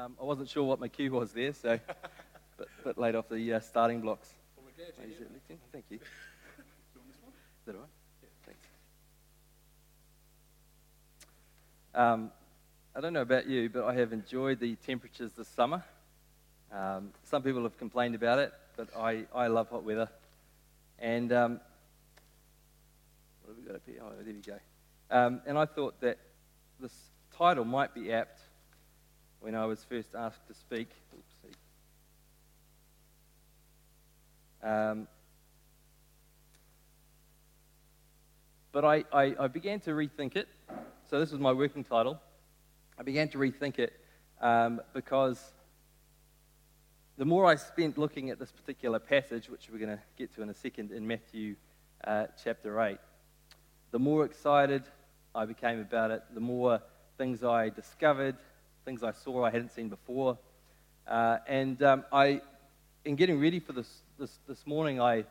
Um, I wasn't sure what my cue was there, so but bit late off the uh, starting blocks. Well, we're glad you're it Thank you. Doing this one? Is that all right? Thanks. Um, I don't know about you, but I have enjoyed the temperatures this summer. Um, some people have complained about it, but I, I love hot weather. And um, what have we got up here? Oh, there we go. Um, and I thought that this title might be apt when I was first asked to speak. Um, but I, I, I began to rethink it. So this was my working title. I began to rethink it um, because the more I spent looking at this particular passage, which we're going to get to in a second in Matthew uh, chapter 8, the more excited I became about it, the more things I discovered, things I saw I hadn't seen before. Uh, and um, I, in getting ready for this, this, this morning, I,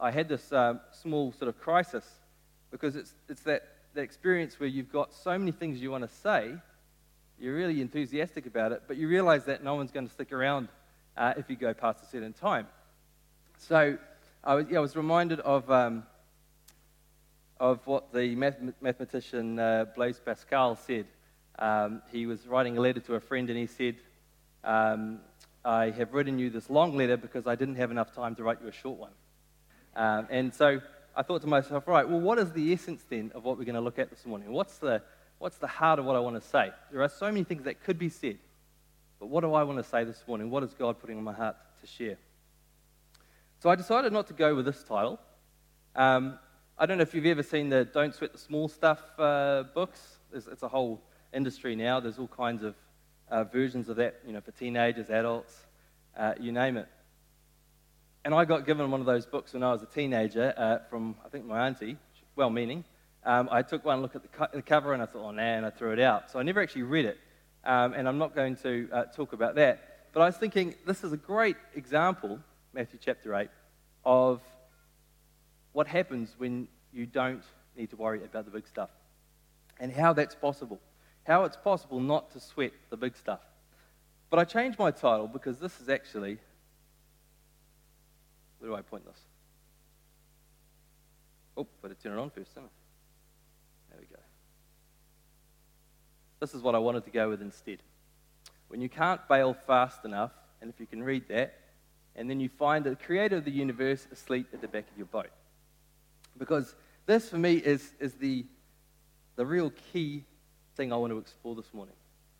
I had this um, small sort of crisis because it's, it's that, that experience where you've got so many things you want to say, you're really enthusiastic about it, but you realize that no one's going to stick around uh, if you go past a certain time. So I was, yeah, I was reminded of, um, of what the math- mathematician uh, Blaise Pascal said. Um, he was writing a letter to a friend and he said, um, I have written you this long letter because I didn't have enough time to write you a short one. Um, and so I thought to myself, right, well, what is the essence then of what we're going to look at this morning? What's the, what's the heart of what I want to say? There are so many things that could be said, but what do I want to say this morning? What is God putting on my heart to share? So I decided not to go with this title. Um, I don't know if you've ever seen the Don't Sweat the Small Stuff uh, books. There's, it's a whole industry now. There's all kinds of uh, versions of that, you know, for teenagers, adults, uh, you name it. And I got given one of those books when I was a teenager uh, from, I think, my auntie, well meaning. Um, I took one look at the, co- the, cover and I thought, oh, nah, and I threw it out. So I never actually read it. Um, and I'm not going to uh, talk about that. But I was thinking, this is a great example, Matthew chapter 8, of what happens when you don't need to worry about the big stuff and how that's possible. How it's possible not to sweat the big stuff. But I changed my title because this is actually where do I point this? Oh, got to turn it on first, didn't I? There we go. This is what I wanted to go with instead. When you can't bail fast enough, and if you can read that, and then you find the creator of the universe asleep at the back of your boat. Because this, for me, is, is the, the real key thing I want to explore this morning.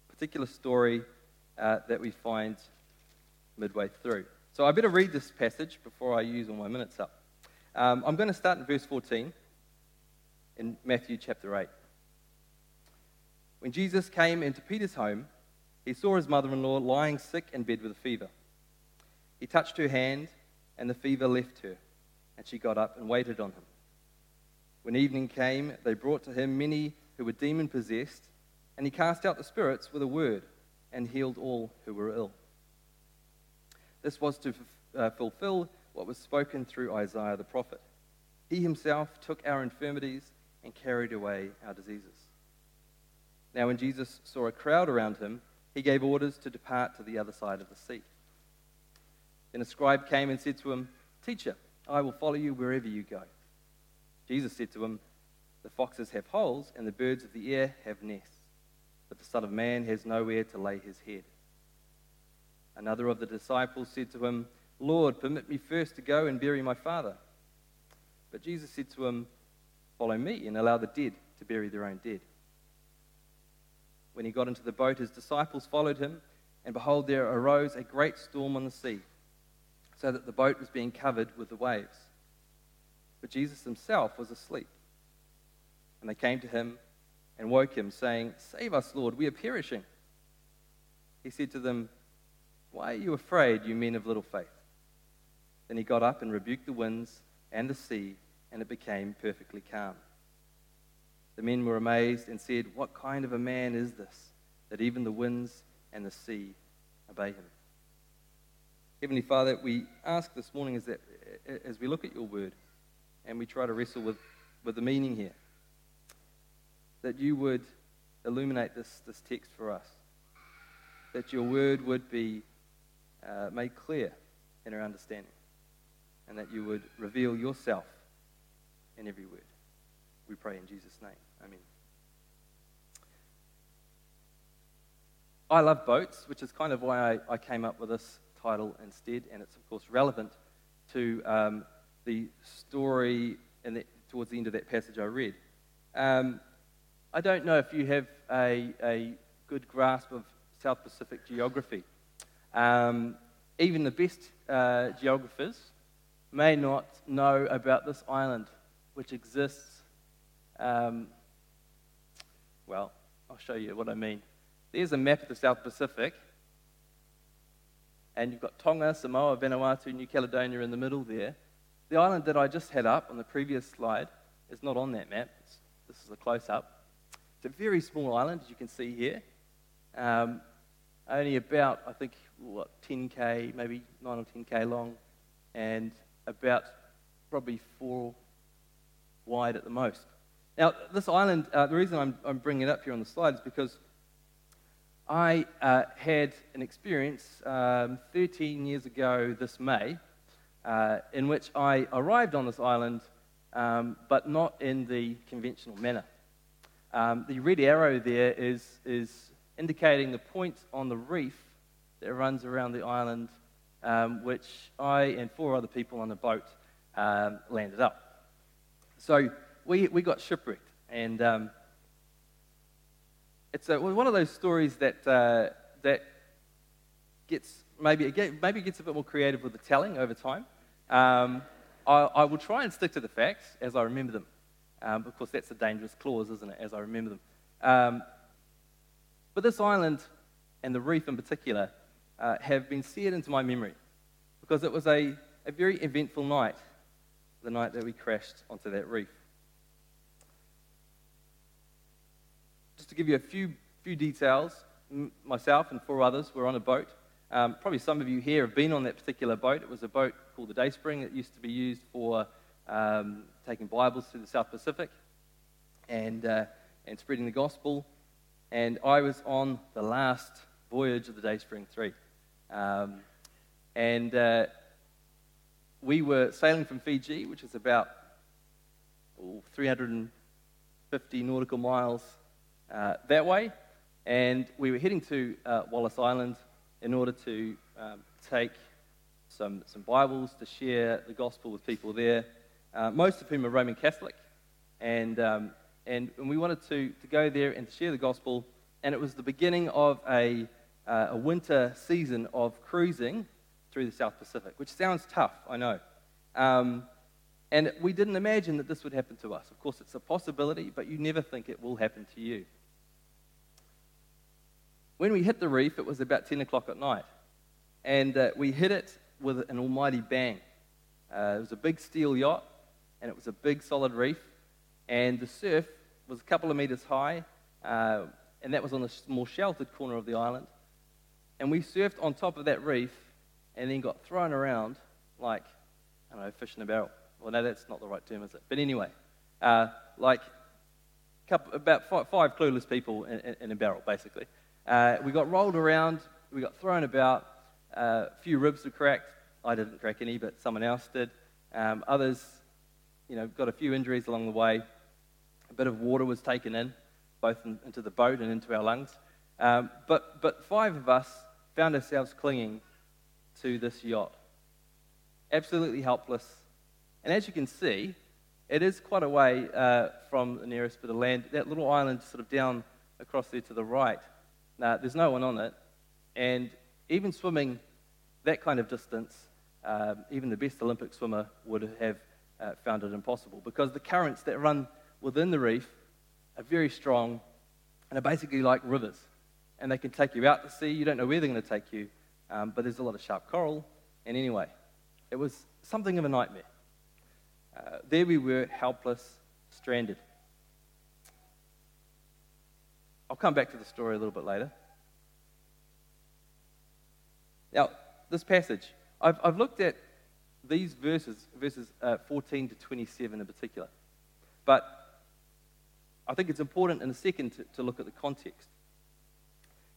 A Particular story uh, that we find midway through. So I better read this passage before I use all my minutes up. Um, I'm going to start in verse 14 in Matthew chapter 8. When Jesus came into Peter's home, he saw his mother in law lying sick in bed with a fever. He touched her hand, and the fever left her, and she got up and waited on him. When evening came, they brought to him many who were demon possessed, and he cast out the spirits with a word and healed all who were ill. This was to uh, fulfill what was spoken through Isaiah the prophet. He himself took our infirmities and carried away our diseases. Now, when Jesus saw a crowd around him, he gave orders to depart to the other side of the sea. Then a scribe came and said to him, Teacher, I will follow you wherever you go. Jesus said to him, The foxes have holes, and the birds of the air have nests, but the Son of Man has nowhere to lay his head. Another of the disciples said to him, Lord, permit me first to go and bury my father. But Jesus said to him, Follow me and allow the dead to bury their own dead. When he got into the boat, his disciples followed him, and behold, there arose a great storm on the sea, so that the boat was being covered with the waves. But Jesus himself was asleep. And they came to him and woke him, saying, Save us, Lord, we are perishing. He said to them, Why are you afraid, you men of little faith? Then he got up and rebuked the winds and the sea, and it became perfectly calm. The men were amazed and said, What kind of a man is this, that even the winds and the sea obey him? Heavenly Father, we ask this morning is that as we look at your word and we try to wrestle with, with the meaning here, that you would illuminate this, this text for us. that your word would be uh, made clear in our understanding, and that you would reveal yourself in every word. We pray in Jesus' name. Amen. I love boats, which is kind of why I, I came up with this title instead, and it's, of course, relevant to um, the story the, towards the end of that passage I read. Um, I don't know if you have a, a good grasp of South Pacific geography. Um, even the best uh, geographers may not know about this island, which exists. Um, well, I'll show you what I mean. There's a map of the South Pacific, and you've got Tonga, Samoa, Vanuatu, New Caledonia in the middle there. The island that I just had up on the previous slide is not on that map. It's, this is a close up. It's a very small island, as you can see here. Um, only about, I think, what, 10k, maybe 9 or 10k long, and about probably four wide at the most. Now, this island, uh, the reason I'm, I'm, bringing it up here on the slide is because I uh, had an experience um, 13 years ago this May uh, in which I arrived on this island, um, but not in the conventional manner. Um, the red arrow there is, is indicating the point on the reef that runs around the island, um, which I and four other people on the boat um, landed up. So we, we got shipwrecked, and um, it's a, one of those stories that, uh, that gets maybe maybe gets a bit more creative with the telling over time. Um, I, I, will try and stick to the facts as I remember them. Um, of course, that's a dangerous clause, isn't it, as I remember them. Um, but this island, and the reef in particular, uh, have been seared into my memory because it was a, a very eventful night, the night that we crashed onto that reef. Just to give you a few, few details, m- myself and four others were on a boat um, probably some of you here have been on that particular boat. It was a boat called the Dayspring. It used to be used for um, taking Bibles to the South Pacific and, uh, and spreading the gospel. And I was on the last voyage of the Dayspring 3. Um, and uh, we were sailing from Fiji, which is about oh, 350 nautical miles uh, that way. And we were heading to uh, Wallis Island in order to um, take some, some Bibles to share the gospel with people there, uh, most of whom are Roman Catholic. And, um, and, and, we wanted to, to go there and share the gospel. And it was the beginning of a, uh, a winter season of cruising through the South Pacific, which sounds tough, I know. Um, and we didn't imagine that this would happen to us. Of course, it's a possibility, but you never think it will happen to you. When we hit the reef, it was about 10 o'clock at night. And uh, we hit it with an almighty bang. Uh, it was a big steel yacht, and it was a big solid reef. And the surf was a couple of meters high, uh, and that was on the more sheltered corner of the island. And we surfed on top of that reef and then got thrown around like, I don't know, fish in a barrel. Well, no, that's not the right term, is it? But anyway, uh, like couple, about five, five, clueless people in, in, in a barrel, basically. Uh, we got rolled around, we got thrown about, uh, a few ribs were cracked. I didn't crack any, but someone else did. Um, others, you know, got a few injuries along the way. A bit of water was taken in, both in, into the boat and into our lungs. Um, but, but five of us found ourselves clinging to this yacht, absolutely helpless. And as you can see, it is quite a way uh, from the nearest bit of land. That little island, sort of down across there to the right, now, there's no one on it, and even swimming that kind of distance, um, even the best Olympic swimmer would have uh, found it impossible because the currents that run within the reef are very strong and are basically like rivers. And they can take you out to sea. You don't know where they're going to take you, um, but there's a lot of sharp coral. And anyway, it was something of a nightmare. Uh, there we were, helpless, stranded. I'll come back to the story a little bit later. Now, this passage, I've, I've looked at these verses, verses uh, 14 to 27 in particular. But I think it's important in a second to, to look at the context.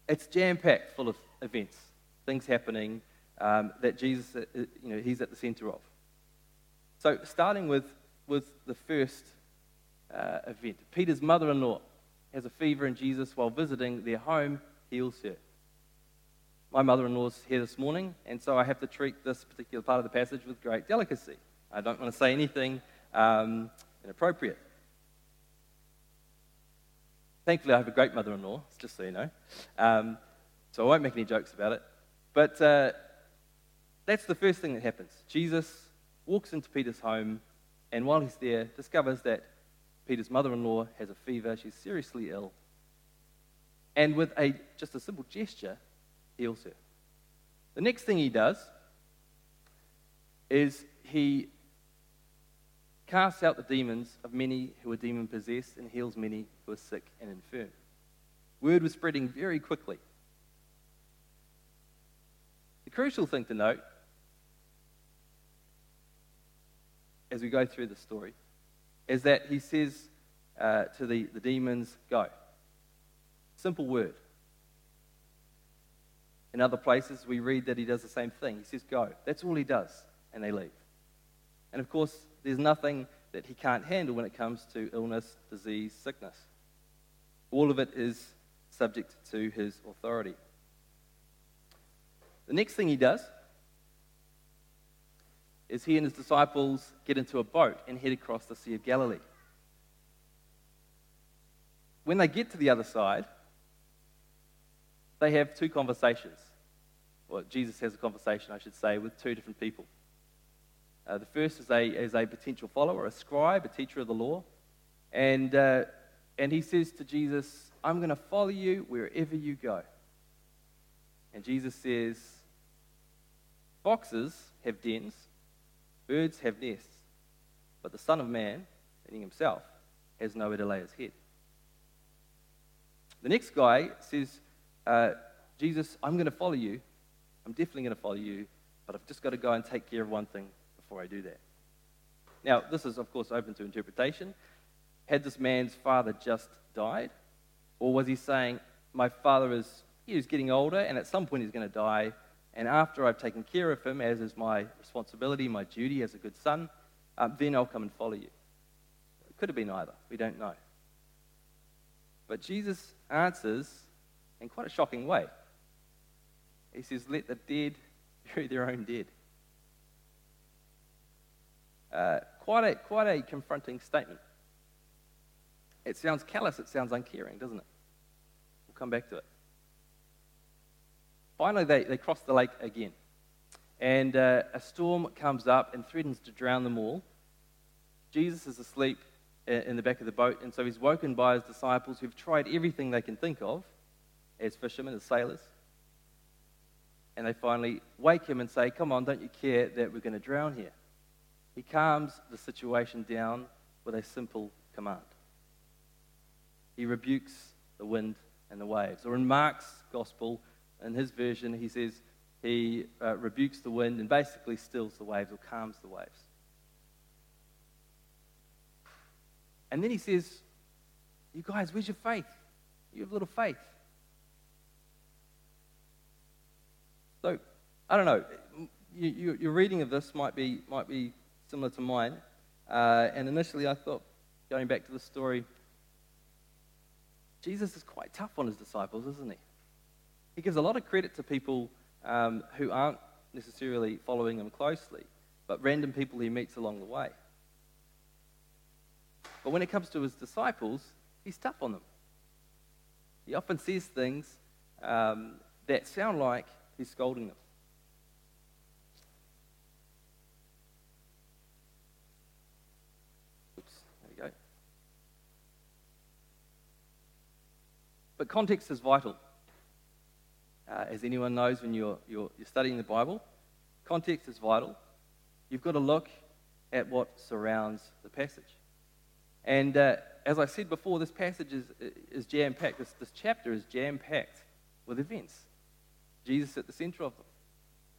it's jam packed full of events, things happening um, that Jesus, uh, you know, he's at the center of. So, starting with, with the first uh, event, Peter's mother in law has a fever, and Jesus, while visiting their home, heals her. My mother in law's here this morning, and so I have to treat this particular part of the passage with great delicacy. I don't want to say anything um, inappropriate. Thankfully, I have a great mother in law, just so you know. Um, so I won't make any jokes about it. But uh, that's the first thing that happens. Jesus walks into Peter's home, and while he's there, discovers that Peter's mother in law has a fever. She's seriously ill. And with a, just a simple gesture, heals her. The next thing he does is he casts out the demons of many who are demon possessed and heals many who are sick and infirm. Word was spreading very quickly. The crucial thing to note as we go through the story is that he says uh, to the, the demons, Go. Simple word. In other places, we read that he does the same thing. He says, Go. That's all he does. And they leave. And of course, there's nothing that he can't handle when it comes to illness, disease, sickness. All of it is subject to his authority. The next thing he does is he and his disciples get into a boat and head across the Sea of Galilee. When they get to the other side, they have two conversations. Well, Jesus has a conversation, I should say, with two different people. Uh, the first is a, is a potential follower, a scribe, a teacher of the law. And, uh, and he says to Jesus, I'm going to follow you wherever you go. And Jesus says, Foxes have dens, birds have nests, but the Son of Man, meaning himself, has nowhere to lay his head. The next guy says, uh, Jesus, I'm going to follow you. I'm definitely going to follow you, but I've just got to go and take care of one thing before I do that. Now, this is, of course, open to interpretation. Had this man's father just died? Or was he saying, My father is he is getting older, and at some point he's going to die, and after I've taken care of him, as is my responsibility, my duty as a good son, um, then I'll come and follow you. It could have been either. We don't know. But Jesus answers in quite a shocking way. He says, Let the dead bury their own dead. Uh, quite, a, quite a confronting statement. It sounds callous, it sounds uncaring, doesn't it? We'll come back to it. Finally, they, they cross the lake again. And uh, a storm comes up and threatens to drown them all. Jesus is asleep in the back of the boat, and so he's woken by his disciples who've tried everything they can think of as fishermen, as sailors. And they finally wake him and say, Come on, don't you care that we're going to drown here? He calms the situation down with a simple command. He rebukes the wind and the waves. Or in Mark's gospel, in his version, he says he uh, rebukes the wind and basically stills the waves or calms the waves. And then he says, You guys, where's your faith? You have little faith. So, I don't know. You, you, your reading of this might be, might be similar to mine. Uh, and initially, I thought, going back to the story, Jesus is quite tough on his disciples, isn't he? He gives a lot of credit to people um, who aren't necessarily following him closely, but random people he meets along the way. But when it comes to his disciples, he's tough on them. He often says things um, that sound like he's scolding them. Oops, there you go. But context is vital. Uh, as anyone knows when you're, you're, you're studying the Bible, context is vital. You've got to look at what surrounds the passage. And uh, as I said before, this passage is, is jam packed. This, this chapter is jam packed with events. Jesus at the center of them.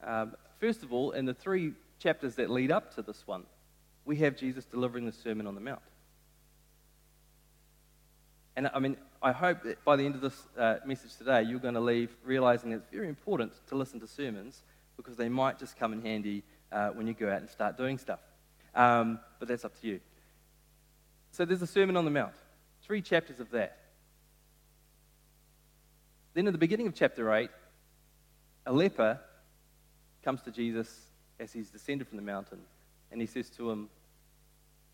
Um, first of all, in the three chapters that lead up to this one, we have Jesus delivering the Sermon on the Mount. And I mean, I hope that by the end of this uh, message today, you're going to leave realizing it's very important to listen to sermons because they might just come in handy uh, when you go out and start doing stuff. Um, but that's up to you. So there's a Sermon on the Mount, three chapters of that. Then at the beginning of chapter 8, a leper comes to Jesus as he's descended from the mountain, and he says to him,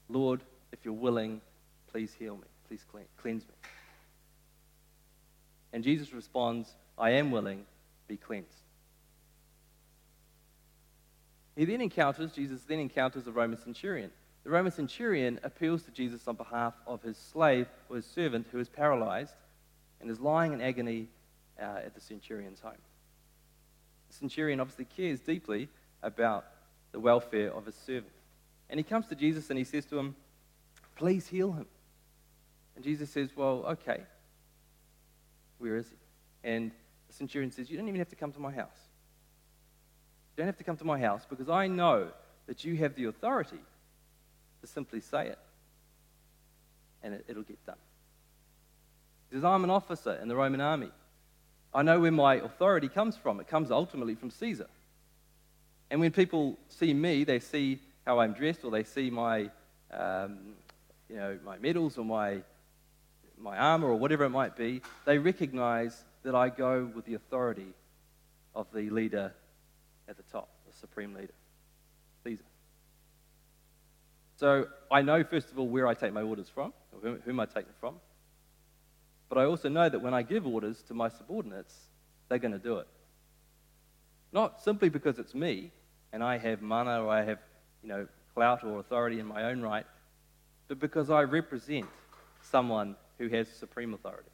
Lord, if you're willing, please heal me, please cleanse me. And Jesus responds, I am willing, be cleansed. He then encounters, Jesus then encounters a Roman centurion. The Roman centurion appeals to Jesus on behalf of his slave or his servant who is paralyzed and is lying in agony uh, at the centurion's home. Centurion obviously cares deeply about the welfare of his servant. And he comes to Jesus and he says to him, Please heal him. And Jesus says, Well, okay. Where is he? And the centurion says, You don't even have to come to my house. You don't have to come to my house because I know that you have the authority to simply say it and it, will get done. He says, I'm an officer in the Roman army. I know where my authority comes from. It comes ultimately from Caesar. And when people see me, they see how I'm dressed, or they see my, um, you know, my medals or my, my armor or whatever it might be. They recognize that I go with the authority of the leader at the top, the supreme leader, Caesar. So I know, first of all, where I take my orders from, whom I take them from. But I also know that when I give orders to my subordinates, they're going to do it. Not simply because it's me and I have mana or I have, you know, clout or authority in my own right, but because I represent someone who has supreme authority.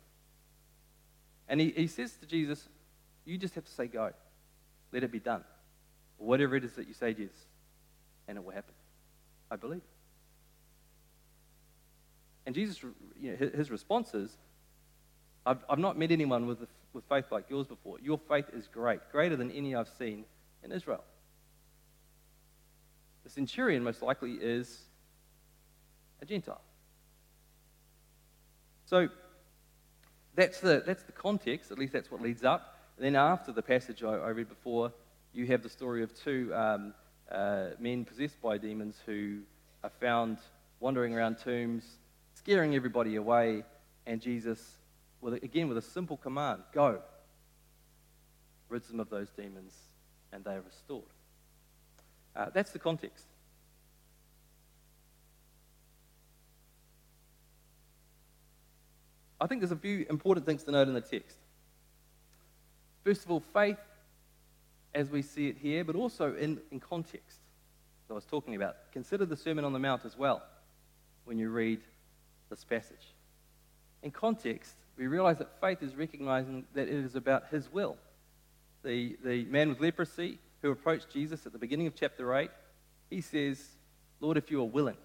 And he, he says to Jesus, You just have to say go. Let it be done. whatever it is that you say, Jesus, and it will happen. I believe. And Jesus, you know, his response is, I've, I've not met anyone with, with faith like yours before. Your faith is great, greater than any I've seen in Israel. The centurion most likely is a Gentile. So that's the, that's the context, at least that's what leads up. And then after the passage I, I read before, you have the story of two um, uh, men possessed by demons who are found wandering around tombs, scaring everybody away, and Jesus with, again, with a simple command go. Rids them of those demons, and they are restored. Uh, that's the context. I think there's a few important things to note in the text. First of all, faith as we see it here, but also in, in context I was talking about. Consider the Sermon on the Mount as well when you read this passage. In context, we realize that faith is recognizing that it is about his will. The, the man with leprosy who approached Jesus at the beginning of chapter 8, he says, Lord, if you are willing,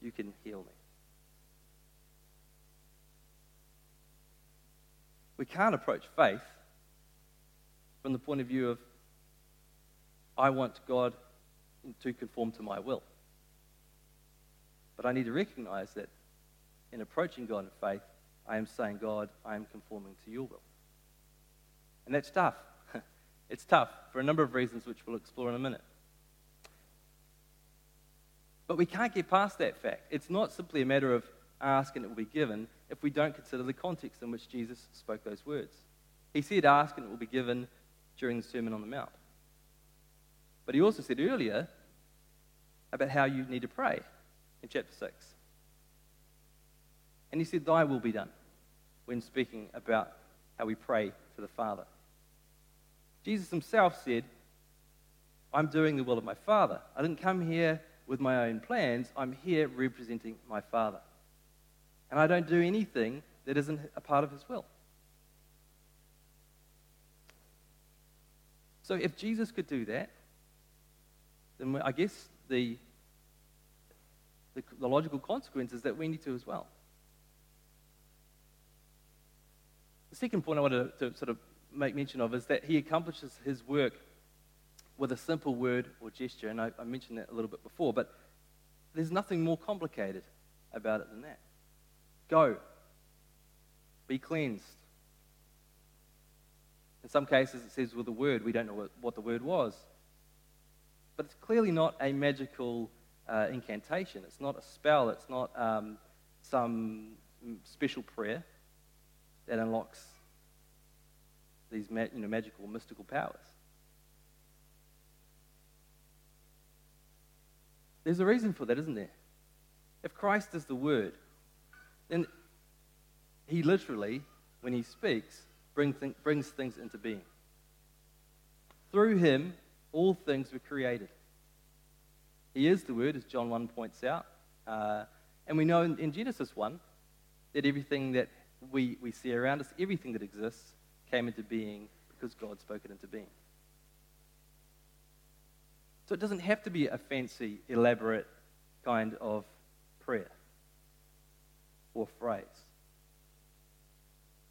you can heal me. We can't approach faith from the point of view of, I want God to conform to my will. But I need to recognize that in approaching God in faith, I am saying, God, I am conforming to your will. And that's tough. it's tough for a number of reasons, which we'll explore in a minute. But we can't get past that fact. It's not simply a matter of ask and it will be given if we don't consider the context in which Jesus spoke those words. He said, Ask and it will be given during the Sermon on the Mount. But he also said earlier about how you need to pray in chapter 6. And he said, Thy will be done, when speaking about how we pray to the Father. Jesus himself said, I'm doing the will of my Father. I didn't come here with my own plans, I'm here representing my Father. And I don't do anything that isn't a part of his will. So if Jesus could do that, then I guess the, the, the logical consequence is that we need to as well. The second point I wanted to, to sort of make mention of is that he accomplishes his work with a simple word or gesture. And I, I mentioned that a little bit before, but there's nothing more complicated about it than that. Go. Be cleansed. In some cases, it says with a word. We don't know what, what the word was. But it's clearly not a magical uh, incantation. It's not a spell. It's not um, some special prayer that unlocks these you know, magical, mystical powers. There's a reason for that, isn't there? If Christ is the Word, then he literally, when he speaks, bring th- brings things into being. Through him, all things were created. He is the Word, as John 1 points out. Uh, and we know in, in, Genesis 1 that everything that we, we see around us, everything that exists, came into being because God spoke it into being. So it doesn't have to be a fancy, elaborate kind of prayer or phrase.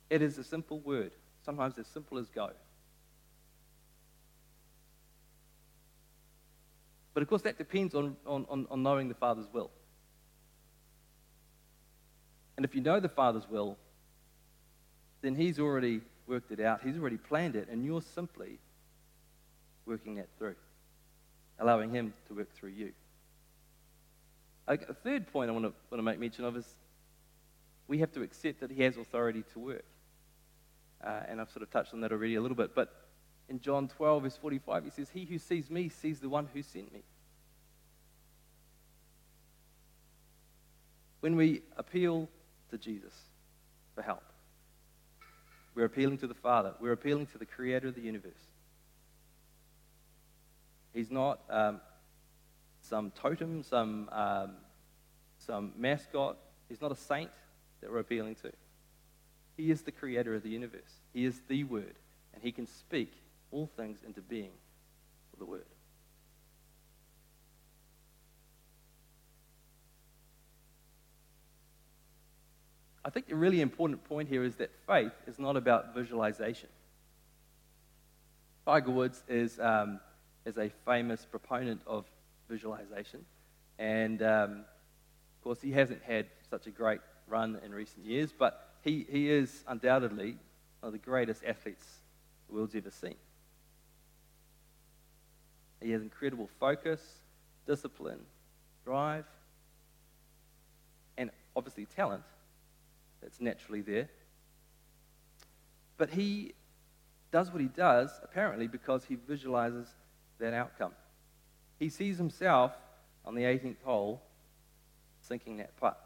It is a simple word, sometimes as simple as go. But of course, that depends on, on, on knowing the Father's will. And if you know the Father's will, then He's already worked it out, He's already planned it, and you're simply working that through, allowing Him to work through you. A third point I want to, want to make mention of is we have to accept that He has authority to work. Uh, and I've sort of touched on that already a little bit. But in John 12, verse 45, he says, He who sees me sees the one who sent me. When we appeal to Jesus for help, we're appealing to the Father, we're appealing to the Creator of the universe. He's not um, some totem, some, um, some mascot. He's not a saint that we're appealing to. He is the creator of the universe. He is the Word, and He can speak all things into being the Word. I think the really important point here is that faith is not about visualization. Tiger Woods is, um, is a famous proponent of visualization, and um, of course, he hasn't had such a great run in recent years, but he, he is undoubtedly one of the greatest athletes the world's ever seen. He has incredible focus, discipline, drive, and obviously talent that's naturally there. But he does what he does, apparently, because he visualizes that outcome. He sees himself on the 18th hole sinking that putt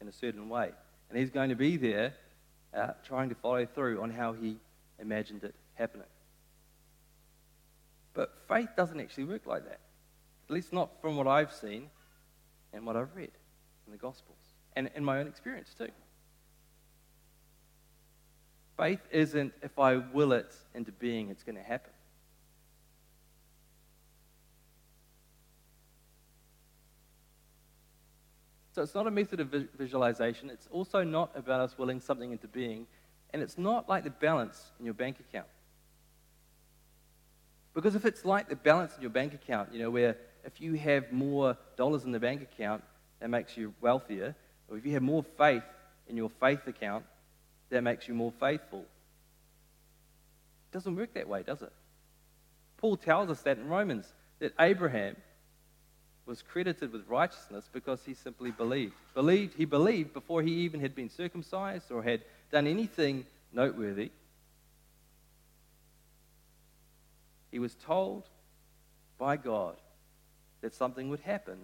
in a certain way. And he's going to be there uh, trying to follow through on how he imagined it happening. But faith doesn't actually work like that. At least not from what I've seen and what I've read in the Gospels and in my own experience too. Faith isn't if I will it into being, it's going to happen. So it's not a method of visualization. It's also not about us willing something into being. And it's not like the balance in your bank account. Because if it's like the balance in your bank account, you know, where if you have more dollars in the bank account, that makes you wealthier, or if you have more faith in your faith account, that makes you more faithful. It doesn't work that way, does it? Paul tells us that in Romans, that Abraham was credited with righteousness because he simply believed. Believed he believed before he even had been circumcised or had done anything noteworthy. He was told by God that something would happen.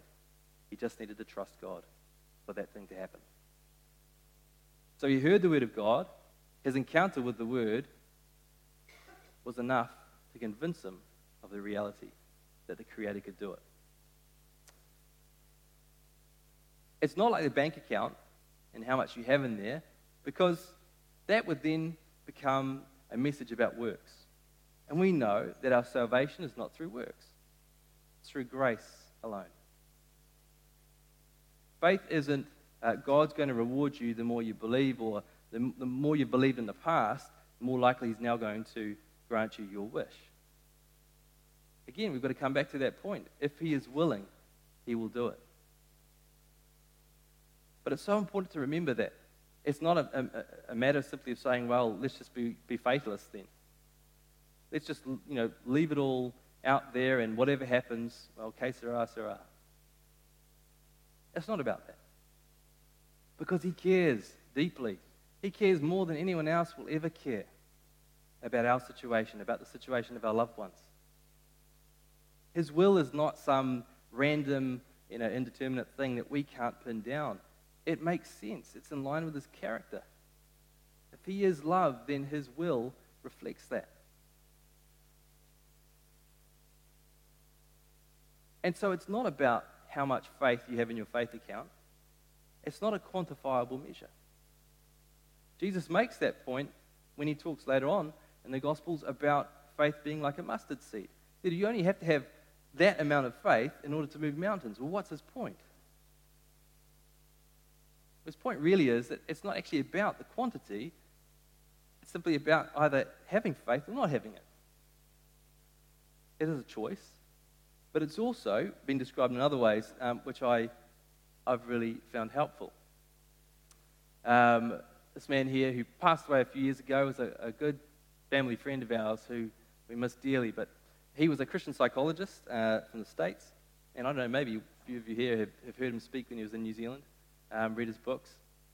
He just needed to trust God for that thing to happen. So he heard the word of God. His encounter with the word was enough to convince him of the reality that the Creator could do it. It's not like the bank account and how much you have in there, because that would then become a message about works. And we know that our salvation is not through works, it's through grace alone. Faith isn't uh, God's going to reward you the more you believe, or the, the more you believed in the past, the more likely He's now going to grant you your wish. Again, we've got to come back to that point. If He is willing, He will do it. But it's so important to remember that it's not a, a, a matter simply of saying, well, let's just be, be fatalists then. Let's just, you know, leave it all out there and whatever happens, well, que sera, sera. It's not about that. Because he cares deeply. He cares more than anyone else will ever care about our situation, about the situation of our loved ones. His will is not some random, you know, indeterminate thing that we can't pin down. It makes sense. It's in line with his character. If he is love, then his will reflects that. And so it's not about how much faith you have in your faith account. It's not a quantifiable measure. Jesus makes that point when he talks later on in the Gospels about faith being like a mustard seed. That you only have to have that amount of faith in order to move mountains. Well, what's his point? His point really is that it's not actually about the quantity, it's simply about either having faith or not having it. It is a choice, but it's also been described in other ways, um, which I, I've really found helpful. Um, this man here who passed away a few years ago was a, a good family friend of ours who we miss dearly, but he was a Christian psychologist uh, from the States. And I don't know, maybe a few of you here have, have heard him speak when he was in New Zealand, um, read his books.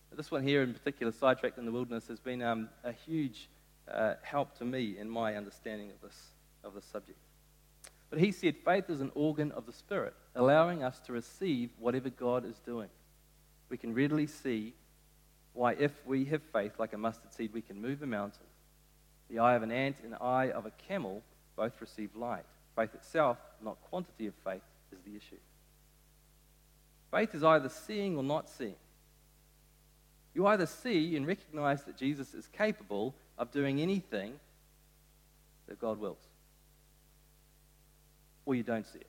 But this one here, in particular, Sidetracked in the Wilderness, has been um, a huge uh, help to me in my understanding of this, of this subject. But he said faith is an organ of the Spirit, allowing us to receive whatever God is doing. We can readily see why, if we have faith like a mustard seed, we can move a mountain. The eye of an ant and the eye of a camel both receive light. Faith itself, not quantity of faith, is the issue. Faith is either seeing or not seeing. You either see and recognize that Jesus is capable of doing anything that God wills, or you don't see it.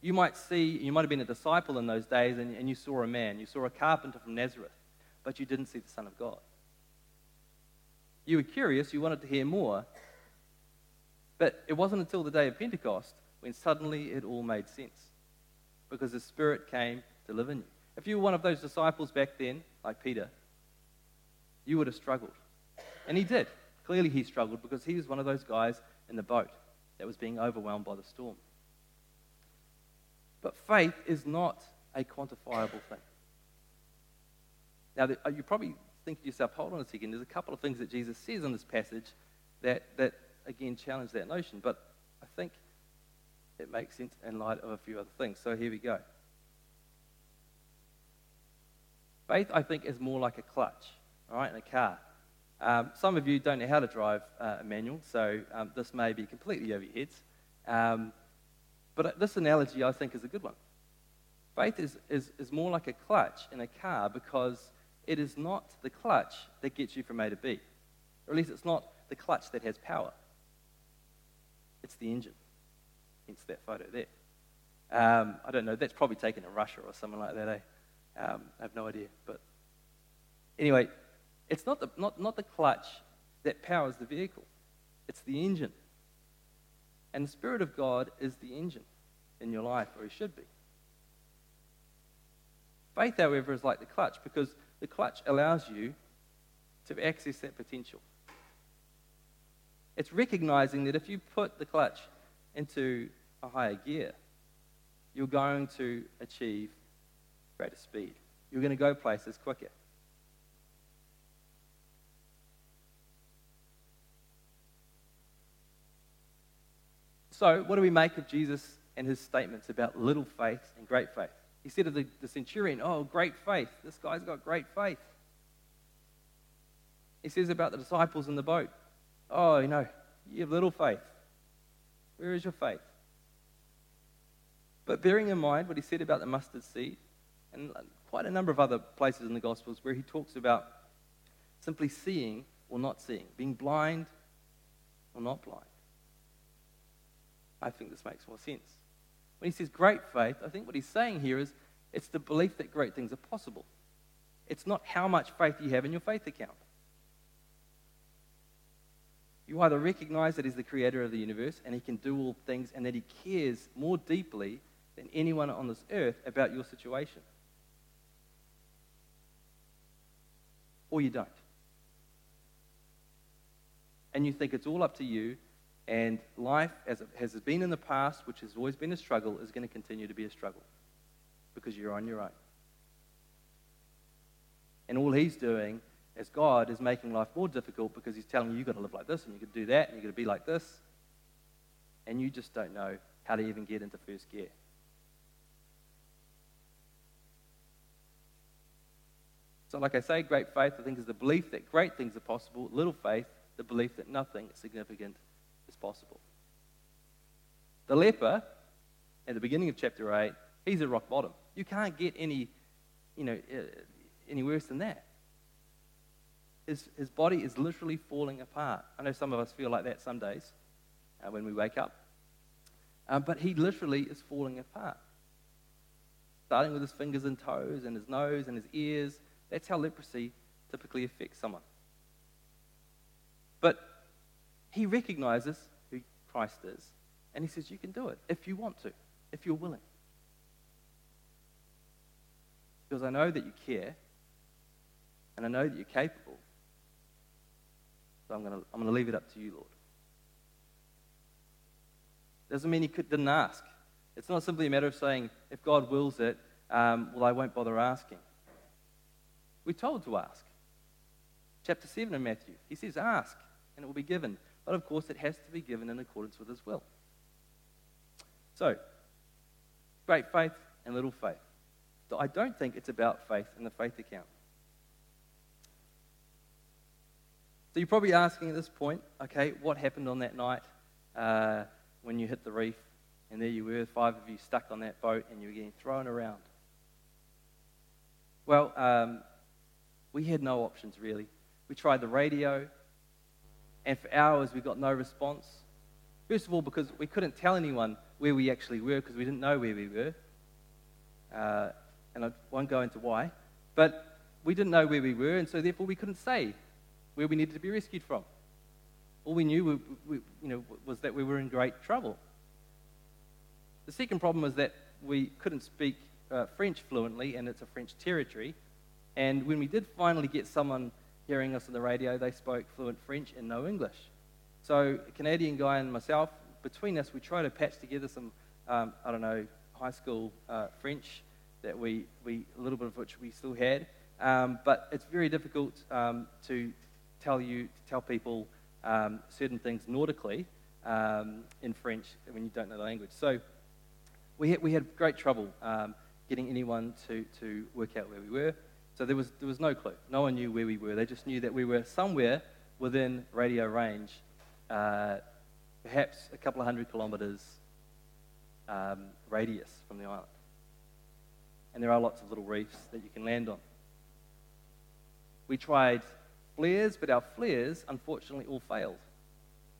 You might see, you might have been a disciple in those days and, and you saw a man, you saw a carpenter from Nazareth, but you didn't see the Son of God. You were curious, you wanted to hear more. But it wasn't until the day of Pentecost when suddenly it all made sense. Because the Spirit came to live in you. If you were one of those disciples back then, like Peter, you would have struggled. And he did. Clearly, he struggled because he was one of those guys in the boat that was being overwhelmed by the storm. But faith is not a quantifiable thing. Now, uh, you probably think to yourself, hold on a second, there's a couple of things that Jesus says in this passage that, that again, challenge that notion. But I think it makes sense in light of a few other things. So here we go. Faith, I think, is more like a clutch, all right, in a car. Um, some of you don't know how to drive uh, a manual, so um, this may be completely over your heads. Um, but this analogy, I think, is a good one. Faith is, is, is more like a clutch in a car because it is not the clutch that gets you from A to B. Or at least it's not the clutch that has power. It's the engine. Hence that photo there. Um, I don't know. That's probably taken in Russia or something like that. Eh? Um, I have no idea. But anyway, it's not the, not, not the clutch that powers the vehicle. It's the engine. And the Spirit of God is the engine in your life, or He should be. Faith, however, is like the clutch because the clutch allows you to access that potential. It's recognizing that if you put the clutch into a higher gear, you're going to achieve greater speed. You're going to go places quicker. So, what do we make of Jesus and his statements about little faith and great faith? He said to the, the centurion, Oh, great faith. This guy's got great faith. He says about the disciples in the boat, Oh, you know, you have little faith. Where is your faith? But bearing in mind what he said about the mustard seed, and uh, quite a number of other places in the Gospels where he talks about simply seeing or not seeing, being blind or not blind. I think this makes more sense. When he says great faith, I think what he's saying here is it's the belief that great things are possible. It's not how much faith you have in your faith account. You either recognize that he's the creator of the universe and he can do all things and that he cares more deeply than anyone on this earth about your situation. Or you don't. And you think it's all up to you, and life, as it has been in the past, which has always been a struggle, is going to continue to be a struggle because you're on your own. And all he's doing as God is making life more difficult because he's telling you you've got to live like this and you've got to do that and you've got to be like this. And you just don't know how to even get into first gear. So, like I say, great faith, I think, is the belief that great things are possible. Little faith, the belief that nothing is significant possible. The leper, at the beginning of chapter 8, he's at rock bottom. You can't get any, you know, uh, any worse than that. His, his body is literally falling apart. I know some of us feel like that some days uh, when we wake up. Um, but he literally is falling apart. Starting with his fingers and toes and his nose and his ears. That's how leprosy typically affects someone. But he recognizes Christ is. And he says, You can do it if you want to, if you're willing. Because I know that you care, and I know that you're capable. So I'm going to I'm going to leave it up to you, Lord. Doesn't mean he could, didn't ask. It's not simply a matter of saying, if God wills it, um, well, I won't bother asking. We're told to ask. Chapter 7 of Matthew, he says, ask, and it will be given. But of course, it has to be given in accordance with his will. So, great faith and little faith. I don't think it's about faith in the faith account. So you're probably asking at this point, okay, what happened on that night uh, when you hit the reef and there you were, five of you stuck on that boat and you were getting thrown around? Well, um, we had no options really. We tried the radio, and for hours we got no response. First of all, because we couldn't tell anyone where we actually were because we didn't know where we were. Uh, and I won't go into why. But we didn't know where we were, and so therefore we couldn't say where we needed to be rescued from. All we knew we, we, you know, was that we were in great trouble. The second problem was that we couldn't speak uh, French fluently, and it's a French territory. And when we did finally get someone hearing us on the radio, they spoke fluent French and no English. So, a Canadian guy and myself, between us, we tried to patch together some, um, I don't know, high school uh, French that we, we, a little bit of which we still had. Um, but it's very difficult um, to tell you, to tell people um, certain things nautically um, in French when you don't know the language. So we had, we had great trouble um, getting anyone to, to work out where we were. So there was, there was no clue. No one knew where we were. They just knew that we were somewhere within radio range, uh, perhaps a couple of hundred kilometres um, radius from the island. And there are lots of little reefs that you can land on. We tried flares, but our flares, unfortunately, all failed.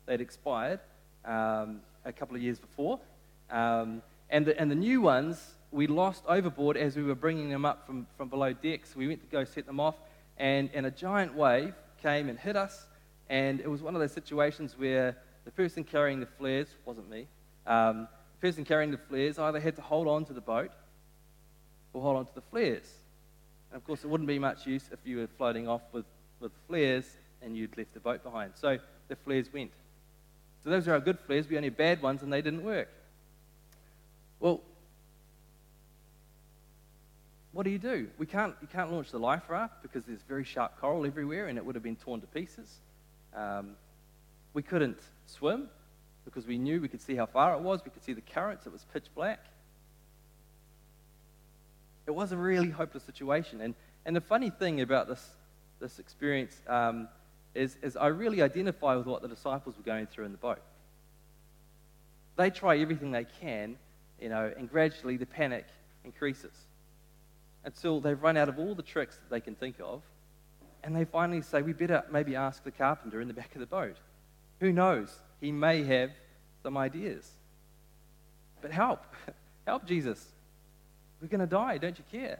They'd expired um, a couple of years before. Um, and, the, and the new ones we lost overboard as we were bringing them up from, from below decks. We went to go set them off, and, and a giant wave came and hit us. And it was one of those situations where the person carrying the flares wasn't me. Um, the person carrying the flares either had to hold on to the boat or hold on to the flares. And of course, it wouldn't be much use if you were floating off with with flares and you'd left the boat behind. So the flares went. So those are our good flares. We only had bad ones and they didn't work. Well, what do you do? We can't, you can't launch the life raft because there's very sharp coral everywhere and it would have been torn to pieces. Um, we couldn't swim because we knew we could see how far it was. We could see the currents. It was pitch black. It was a really hopeless situation. And, and the funny thing about this this experience um, is, is I really identify with what the disciples were going through in the boat. They try everything they can, you know, and gradually the panic increases until they've run out of all the tricks that they can think of, and they finally say, We better maybe ask the carpenter in the back of the boat. Who knows? He may have some ideas. But help. help, Jesus. We're going to die. Don't you care?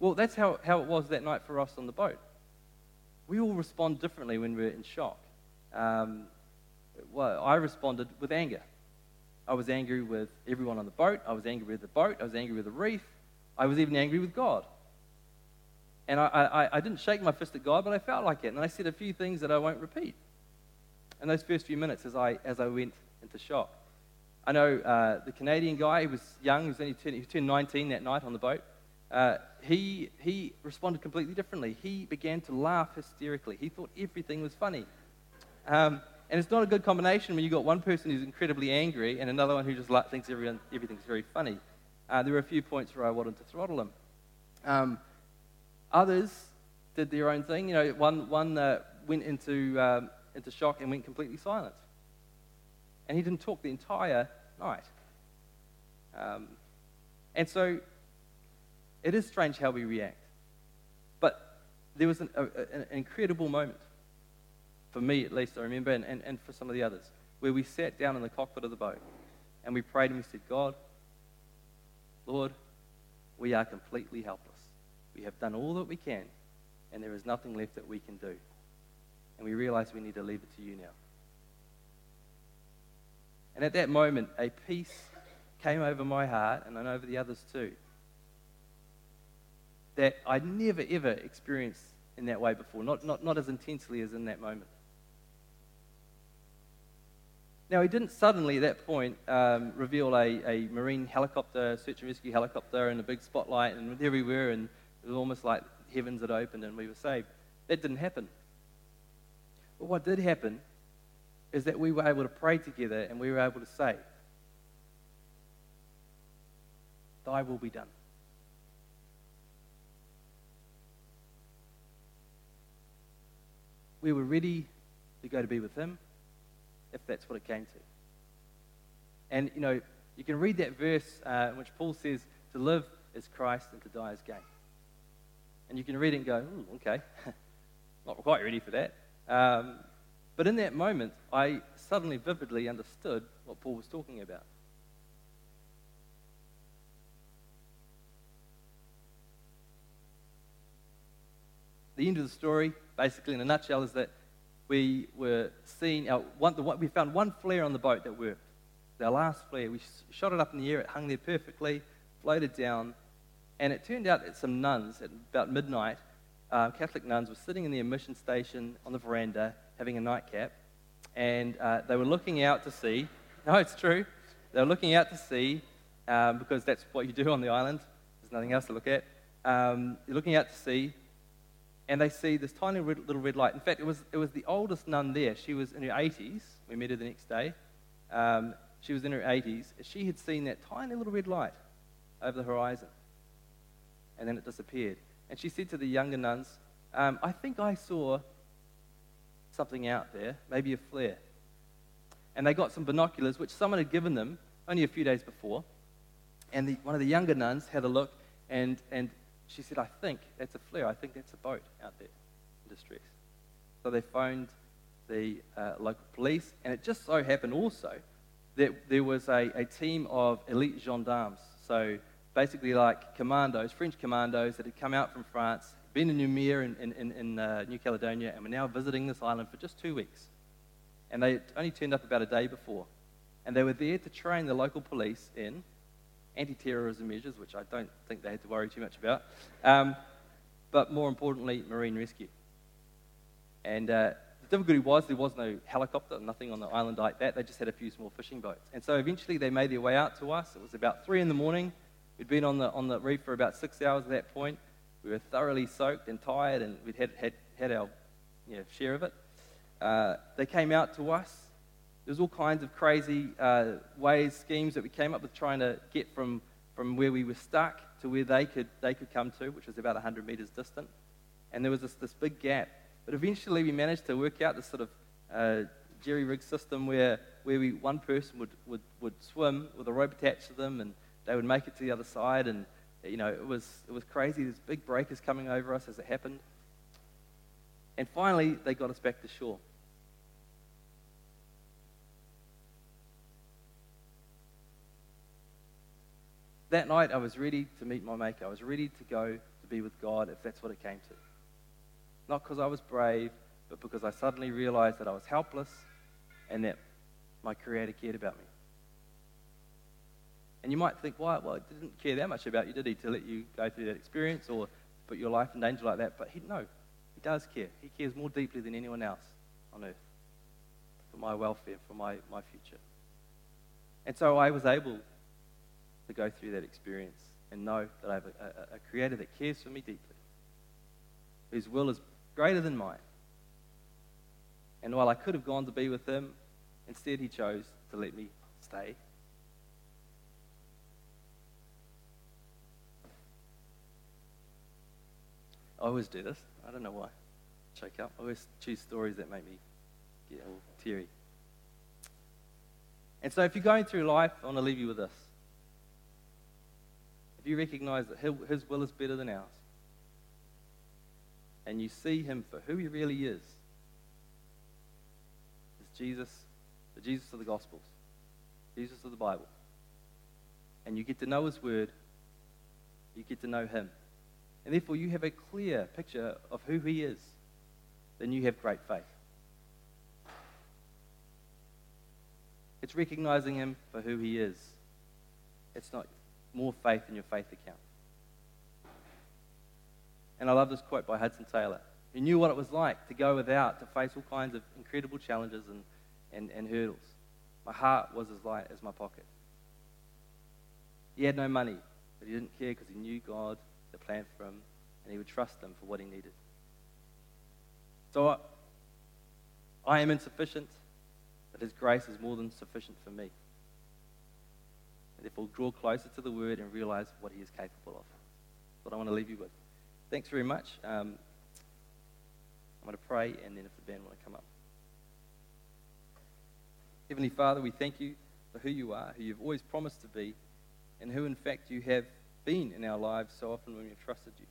Well, that's how, how it was that night for us on the boat. We all respond differently when we're in shock. Um, well, I responded with anger. I was angry with everyone on the boat. I was angry with the boat. I was angry with the reef. I was even angry with God. And I, I, I didn't shake my fist at God, but I felt like it. And I said a few things that I won't repeat in those first few minutes as I, as I went into shock. I know uh, the Canadian guy, he was young, he, was only turned, he turned 19 that night on the boat. Uh, he, he responded completely differently. He began to laugh hysterically. He thought everything was funny. Um, and it's not a good combination when you've got one person who's incredibly angry and another one who just thinks everyone, everything's very funny. Uh, there were a few points where I wanted to throttle him. Um, others did their own thing. You know, one, one uh, went into, um, into shock and went completely silent. And he didn't talk the entire night. Um, and so it is strange how we react. But there was an, a, an incredible moment, for me at least, I remember, and, and, and for some of the others, where we sat down in the cockpit of the boat and we prayed and we said, God, Lord, we are completely helpless. We have done all that we can, and there is nothing left that we can do. And we realize we need to leave it to you now. And at that moment, a peace came over my heart and over the others too that I'd never ever experienced in that way before, not, not, not as intensely as in that moment. Now, he didn't suddenly at that point um, reveal a, a marine helicopter, search and rescue helicopter, and a big spotlight, and there we were, and it was almost like heavens had opened and we were saved. That didn't happen. But what did happen is that we were able to pray together and we were able to say, Thy will be done. We were ready to go to be with Him if that's what it came to. And, you know, you can read that verse uh, in which Paul says, To live is Christ and to die is gain. And you can read it and go, hmm, okay, not quite ready for that. Um, but in that moment, I suddenly vividly understood what Paul was talking about. The end of the story, basically in a nutshell, is that we were seeing our, one, the, we found one flare on the boat that worked. Our last flare, we shot it up in the air. It hung there perfectly, floated down, and it turned out that some nuns at about midnight, uh, Catholic nuns, were sitting in their mission station on the veranda having a nightcap, and uh, they were looking out to sea. No, it's true. They were looking out to sea um, because that's what you do on the island. There's nothing else to look at. Um, you're looking out to sea, and they see this tiny red, little red light. In fact, it was, it was the oldest nun there. She was in her 80s. We met her the next day. Um, she was in her 80s. She had seen that tiny little red light over the horizon, and then it disappeared. And she said to the younger nuns, um, I think I saw something out there, maybe a flare. And they got some binoculars, which someone had given them only a few days before. And the, one of the younger nuns had a look, and, and she said, I think that's a flare. I think that's a boat out there in distress. So they phoned the uh, local police, and it just so happened also that there was a, a team of elite gendarmes. So basically, like commandos, French commandos that had come out from France been in Noumea in, in, in uh, New Caledonia, and were now visiting this island for just two weeks. And they only turned up about a day before. And they were there to train the local police in anti terrorism measures, which I don't think they had to worry too much about, um, but more importantly, marine rescue. And uh, the difficulty was there was no helicopter, nothing on the island like that. They just had a few small fishing boats. And so eventually they made their way out to us. It was about three in the morning. We'd been on the, on the reef for about six hours at that point. We were thoroughly soaked and tired, and we'd had, had, had our you know, share of it. Uh, they came out to us. There was all kinds of crazy uh, ways, schemes that we came up with trying to get from, from where we were stuck to where they could, they could come to, which was about 100 meters distant. And there was this, this big gap. But eventually we managed to work out this sort of uh, jerry rig system where, where we, one person would, would, would swim with a rope attached to them and they would make it to the other side and you know, it was, it was crazy. There's big breakers coming over us as it happened. And finally, they got us back to shore. That night, I was ready to meet my Maker. I was ready to go to be with God if that's what it came to. Not because I was brave, but because I suddenly realized that I was helpless and that my Creator cared about me. And you might think, why? Well, he didn't care that much about you, did he, to let you go through that experience or put your life in danger like that? But he, no, he does care. He cares more deeply than anyone else on earth for my welfare, for my, my future. And so I was able to go through that experience and know that I have a, a, a creator that cares for me deeply, whose will is greater than mine. And while I could have gone to be with him, instead he chose to let me stay. I always do this. I don't know why. Shake up. I always choose stories that make me get all teary. And so, if you're going through life, I want to leave you with this. You recognize that His will is better than ours, and you see Him for who He really is, is Jesus, the Jesus of the Gospels, Jesus of the Bible, and you get to know His Word, you get to know Him, and therefore you have a clear picture of who He is, then you have great faith. It's recognizing Him for who He is. It's not more faith in your faith account. And I love this quote by Hudson Taylor. He knew what it was like to go without, to face all kinds of incredible challenges and, and, and hurdles. My heart was as light as my pocket. He had no money, but he didn't care because he knew God, the plan for him, and he would trust Him for what he needed. So I, I am insufficient but His grace is more than sufficient for me. And therefore, draw closer to the Word and realize what He is capable of. That's what I want to leave you with. Thanks very much. Um, I'm going to pray, and then if the band want to come up. Heavenly Father, we thank you for who you are, who you've always promised to be, and who, in fact, you have been in our lives so often when we've trusted you.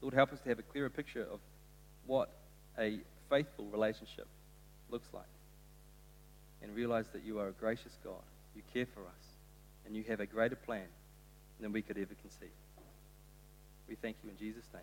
Lord, help us to have a clearer picture of what a faithful relationship looks like. And realize that you are a gracious God. You care for us. And you have a greater plan than we could ever conceive. We thank you in Jesus' name.